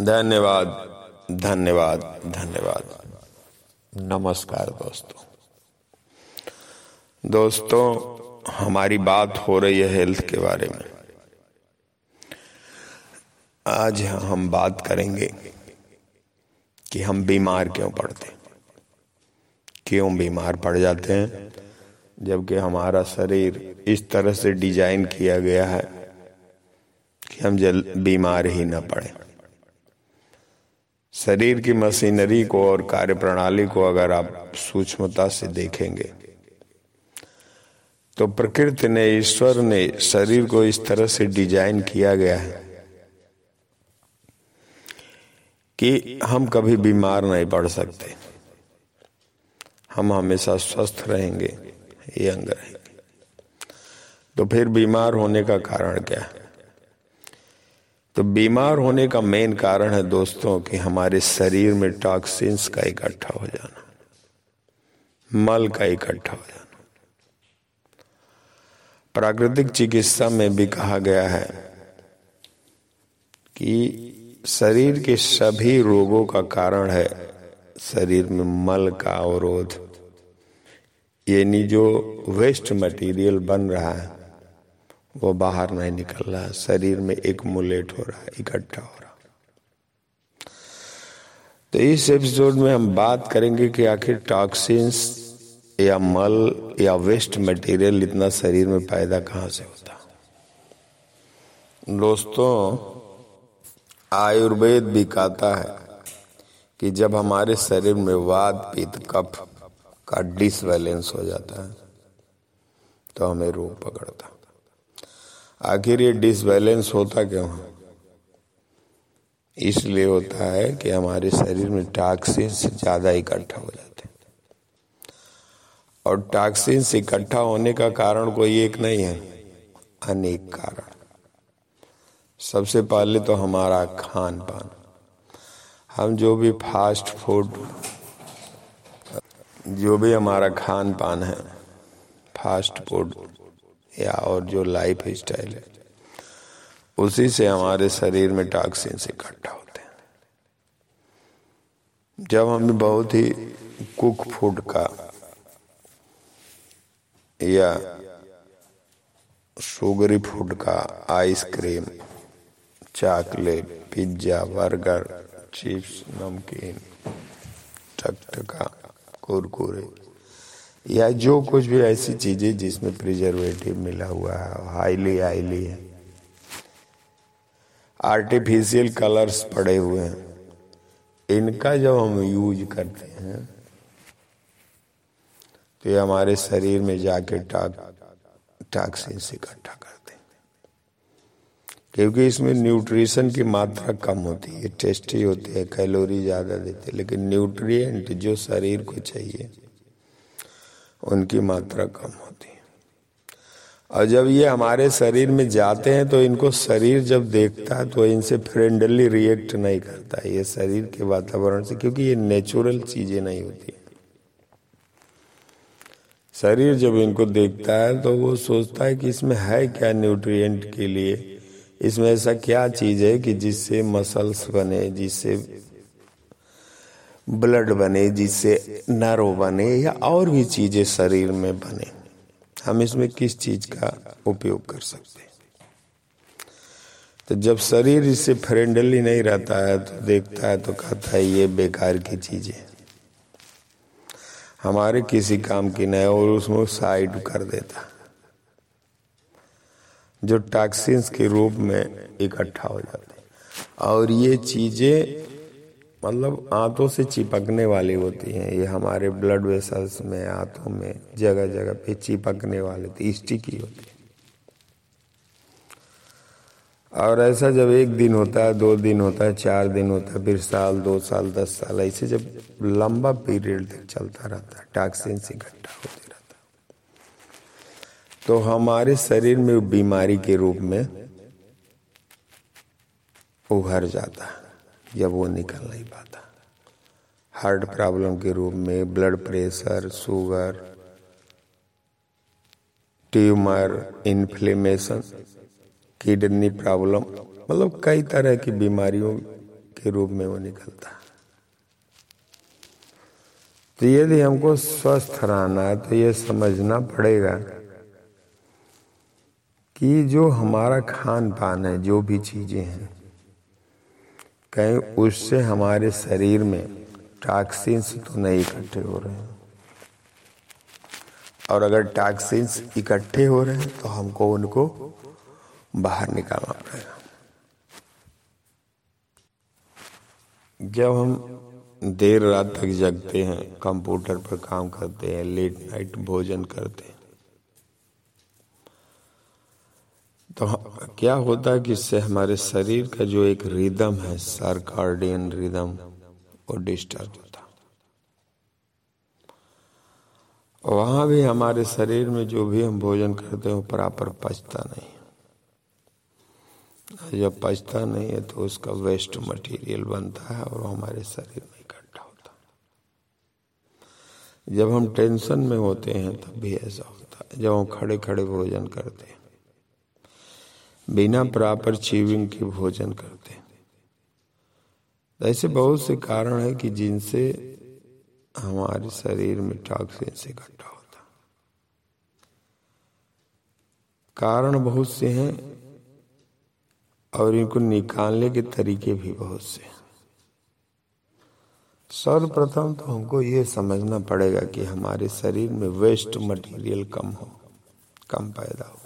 धन्यवाद धन्यवाद धन्यवाद। नमस्कार दोस्तों। दोस्तों, हमारी बात हो रही है हेल्थ के बारे में। आज हम बात करेंगे कि हम बीमार क्यों पड़ते क्यों बीमार पड़ जाते हैं? जबकि हमारा शरीर इस तरह से डिज़ाइन किया गया है कि हम जल बीमार ही न पड़े। शरीर की मशीनरी को और कार्य प्रणाली को अगर आप सूक्ष्मता से देखेंगे तो प्रकृति ने, ईश्वर ने शरीर को इस तरह से डिज़ाइन किया गया है कि हम कभी बीमार नहीं पड़ सकते। हम हमेशा स्वस्थ रहेंगे, ये यंग रहेंगे। तो फिर बीमार होने का कारण क्या? है तो बीमार होने का मेन कारण है दोस्तों कि हमारे शरीर में टॉक्सिन्स का इकट्ठा हो जाना, मल का इकट्ठा हो जाना। प्राकृतिक चिकित्सा में भी कहा गया है कि शरीर के सभी रोगों का कारण है शरीर में मल का अवरोध। यानी जो वेस्ट मटेरियल बन रहा है वो बाहर नहीं निकल रहा, शरीर में एक मुलेट हो रहा है इकट्ठा हो रहा। तो इस एपिसोड में हम बात करेंगे कि आखिर टॉक्सिन्स या मल या वेस्ट मटेरियल इतना शरीर में पैदा कहाँ से होता। दोस्तों, आयुर्वेद भी कहता है कि जब हमारे शरीर में वाद पित्त कफ का डिसबैलेंस हो जाता है तो हमें रोग पकड़ता। आखिर ये डिसबैलेंस होता क्यों है? इसलिए होता है कि हमारे शरीर में टॉक्सिन्स ज़्यादा इकट्ठा हो जाते हैं। और टॉक्सिन्स इकट्ठा होने का कारण कोई एक नहीं है, अनेक कारण। सबसे पहले तो हमारा खान पान हम जो भी फास्ट फ़ूड जो भी हमारा खान पान है फास्ट फ़ूड या और जो लाइफ स्टाइल है, उसी से हमारे शरीर में टॉक्सिन इकट्ठा होते हैं। जब हम बहुत ही कुक फ़ूड का या शुगरी फ़ूड का ice cream chocolate pizza burger chips नमकीन टकटका कुरकुरे या जो कुछ भी ऐसी चीज़ें जिसमें प्रिजर्वेटिव मिला हुआ है हाईली हाईली है। आर्टिफिशियल कलर्स पड़े हुए हैं। इनका जब हम यूज़ करते हैं तो ये हमारे शरीर में जाके टाक टॉक्सिन इकट्ठा करते हैं। क्योंकि इसमें न्यूट्रिशन की मात्रा कम होती है टेस्टी होती है कैलोरी ज़्यादा देते हैं, लेकिन न्यूट्रिएंट जो शरीर को चाहिए उनकी मात्रा कम होती है। और जब ये हमारे शरीर में जाते हैं तो इनको शरीर जब देखता है तो इनसे फ्रेंडली रिएक्ट नहीं करता ये शरीर के वातावरण से, क्योंकि ये नेचुरल चीज़ें नहीं होती। शरीर जब इनको देखता है तो वो सोचता है कि इसमें है क्या न्यूट्रिएंट के लिए? इसमें ऐसा क्या चीज़ है कि जिससे मसल्स बने, जिससे ब्लड बने, जिससे नर्व बने या और भी चीज़ें शरीर में बने। हम इसमें किस चीज़ का उपयोग कर सकते हैं? तो जब शरीर इससे फ्रेंडली नहीं रहता है तो देखता है तो कहता है, ये बेकार की चीज़ें हमारे किसी काम की नहीं और उसमें साइड कर देता जो टॉक्सिन्स के रूप में इकट्ठा हो जाते और ये चीज़ें मतलब आंतों से चिपकने वाली होती हैं। ये हमारे ब्लड वेसल्स में, आंतों में जगह जगह पे चिपकने वाली थी स्टिकी होती है। और ऐसा जब एक दिन होता है, दो दिन होता है, चार दिन होता है, फिर साल, दो साल, दस साल, ऐसे जब लंबा पीरियड तक चलता रहता है टॉक्सिन इकट्ठा होते रहता तो हमारे शरीर में बीमारी के रूप में उभर जाता है। जब वो निकल नहीं पाता। हार्ट प्रॉब्लम के रूप में blood pressure, sugar, tumour inflammation kidney problem मतलब कई तरह की बीमारियों के रूप में वो निकलता। है तो यदि हमको स्वस्थ रहना है तो ये समझना पड़ेगा कि जो हमारा खान पान है, जो भी चीज़ें हैं कहीं, उससे हमारे शरीर में टॉक्सिन्स तो नहीं इकट्ठे हो रहे हैं। और अगर टॉक्सिन्स इकट्ठे हो रहे हैं तो हमको उनको बाहर निकालना पड़ेगा। जब हम देर रात तक जगते हैं, कंप्यूटर पर काम करते हैं लेट नाइट भोजन करते हैं तो क्या होता है कि इससे हमारे शरीर का जो एक रिदम है सरकार्डियन रिदम वो डिस्टर्ब होता वहाँ भी हमारे शरीर में जो भी हम भोजन करते हैं प्रॉपर पचता नहीं जब पचता नहीं है तो उसका वेस्ट मटेरियल बनता है और हमारे शरीर में इकट्ठा होता जब हम टेंशन में होते हैं, तब भी ऐसा होता है। जब हम खड़े खड़े भोजन करते हैं बिना प्रॉपर चीविंग के भोजन करते हैं। ऐसे बहुत से कारण है कि जिनसे हमारे शरीर में टॉक्सिन से इकट्ठा होता कारण बहुत से हैं और इनको निकालने के तरीके भी बहुत से हैं। सर्वप्रथम तो हमको ये समझना पड़ेगा कि हमारे शरीर में वेस्ट मटेरियल कम हो, कम पैदा हो।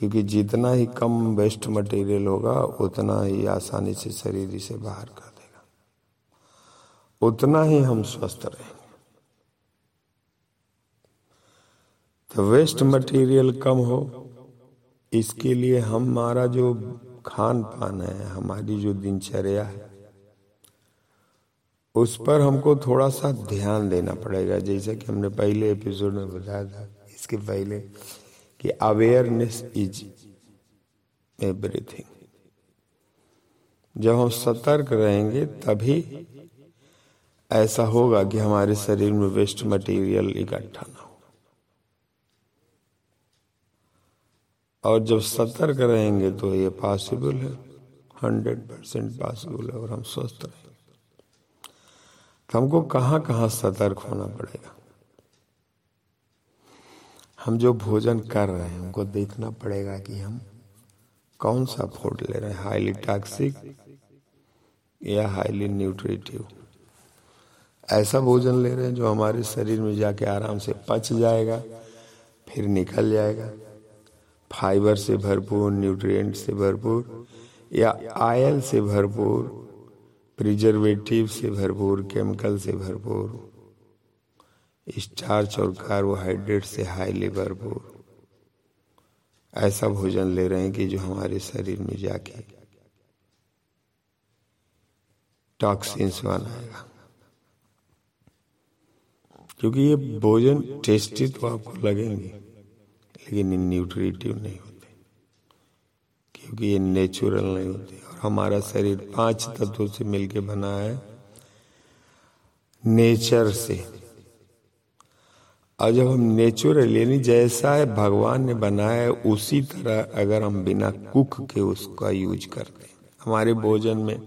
क्योंकि जितना ही कम वेस्ट मटेरियल होगा, उतना ही आसानी से शरीर इसे बाहर कर देगा। उतना ही हम स्वस्थ रहेंगे। तो वेस्ट मटेरियल कम हो, इसके लिए हमारा जो खान पान है, हमारी जो दिनचर्या है, उस पर हमको थोड़ा सा ध्यान देना पड़ेगा। जैसे कि हमने पहले एपिसोड में बताया था, इसके पहले कि अवेयरनेस इज़ एवरीथिंग जब हम सतर्क रहेंगे, तभी ऐसा होगा कि हमारे शरीर में वेस्ट मटेरियल इकट्ठा ना हो। और जब सतर्क रहेंगे तो ये पॉसिबल है। हंड्रेड परसेंट पॉसिबल है, और हम स्वस्थ रहेंगे। तो हमको कहाँ कहाँ सतर्क होना पड़ेगा? हम जो भोजन कर रहे हैं, उनको देखना पड़ेगा कि हम कौन सा फ़ूड ले रहे हैं हाईली टॉक्सिक या हाईली न्यूट्रिटिव ऐसा भोजन ले रहे हैं जो हमारे शरीर में जाके आराम से पच जाएगा, फिर निकल जाएगा। फाइबर से भरपूर न्यूट्रिएंट से भरपूर या आयल से भरपूर प्रिजर्वेटिव से भरपूर केमिकल से भरपूर। स्टार्च और कार्बोहाइड्रेट से हाईली भरपूर ऐसा भोजन ले रहे हैं कि जो हमारे शरीर में जाके टॉक्सिन्स बनाएगा। क्योंकि ये भोजन टेस्टी तो आपको लगेंगे, लेकिन ये न्यूट्रिटिव नहीं होते। क्योंकि ये नेचुरल नहीं होते। और हमारा शरीर पाँच तत्वों से मिलके बना है नेचर से। और जब हम नेचुरल यानी जैसा है भगवान ने बनाया है, उसी तरह अगर हम बिना कुक के उसका यूज़ करते हैं। हमारे भोजन में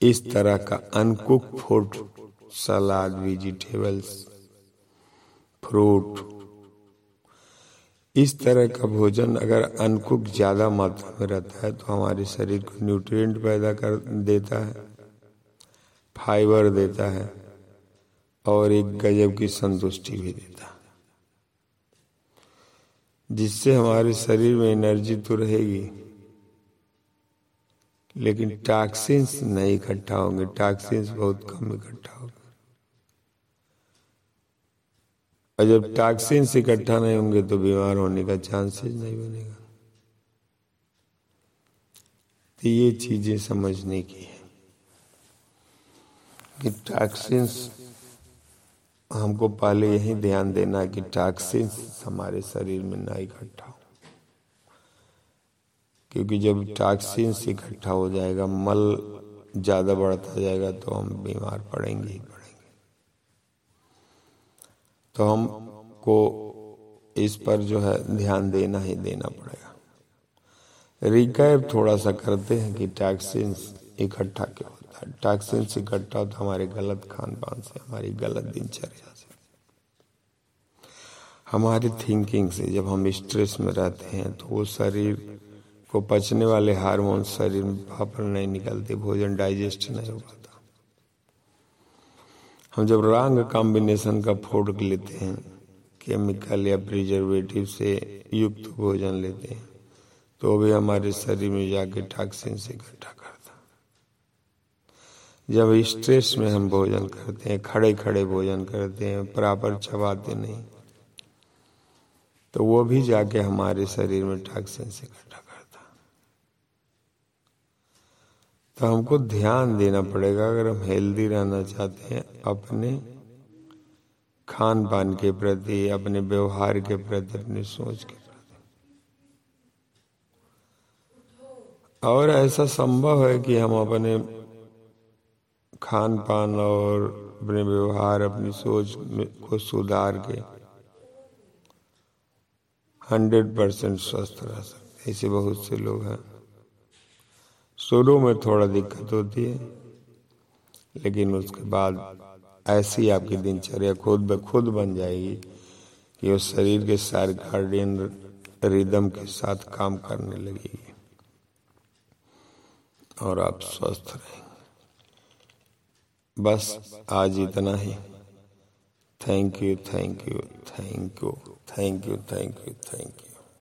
इस तरह का uncooked food salad vegetables fruit इस तरह का भोजन अगर अनकुक ज़्यादा मात्रा में रहता है तो हमारे शरीर को न्यूट्रिएंट पैदा कर देता है फाइबर देता है। और एक गजब की संतुष्टि भी देता। जिससे हमारे शरीर में एनर्जी तो रहेगी, लेकिन टॉक्सिन्स नहीं इकट्ठा होंगे। टॉक्सिन्स बहुत कम इकट्ठा होंगे। और जब टॉक्सिन्स इकट्ठा नहीं होंगे तो बीमार होने का चांसेस नहीं बनेगा। तो ये चीज़ें समझने की है कि टॉक्सिन्स हमको पहले यही ध्यान देना कि टॉक्सिन्स हमारे शरीर में ना इकट्ठा हो। क्योंकि जब टॉक्सिन्स इकट्ठा हो जाएगा, मल ज़्यादा बढ़ता जाएगा तो हम बीमार पड़ेंगे ही पड़ेंगे। तो हमको इस पर जो है ध्यान देना ही देना पड़ेगा। रिकैप थोड़ा सा करते हैं कि टैक्सिन्स इकट्ठा क्यों होता है टैक्सिन्स इकट्ठा होता हमारे गलत खान पान से, हमारी गलत दिनचर्या से। हमारी थिंकिंग से, जब हम स्ट्रेस में रहते हैं तो वो शरीर को पचने वाले हार्मोन शरीर में प्रॉपर नहीं निकलते, भोजन डाइजेस्ट नहीं हो पाता। हम जब रंग कॉम्बिनेशन का फ़ूड लेते हैं केमिकल या प्रिजर्वेटिव से युक्त भोजन लेते हैं तो भी हमारे शरीर में जाके टॉक्सिन से इकट्ठा जब स्ट्रेस में हम भोजन करते हैं खड़े खड़े भोजन करते हैं प्रॉपर चबाते नहीं तो वो भी जाके हमारे शरीर में टॉक्सिन से इकट्ठा करता तो हमको ध्यान देना पड़ेगा, अगर हम हेल्दी रहना चाहते हैं, अपने खान पान के प्रति, अपने व्यवहार के प्रति, अपनी सोच के प्रति। और ऐसा संभव है कि हम अपने खान पान और अपने व्यवहार, अपनी सोच को सुधार के हंड्रेड परसेंट स्वस्थ रह सकते ऐसे बहुत से लोग हैं। शुरू में थोड़ा दिक्कत होती है, लेकिन उसके बाद ऐसी आपकी दिनचर्या खुद ब खुद बन जाएगी कि उस शरीर के सार्कार्डियन रिदम के साथ काम करने लगेगी और आप स्वस्थ रहेंगे। बस आज इतना ही। Thank you thank you thank you thank you thank you thank you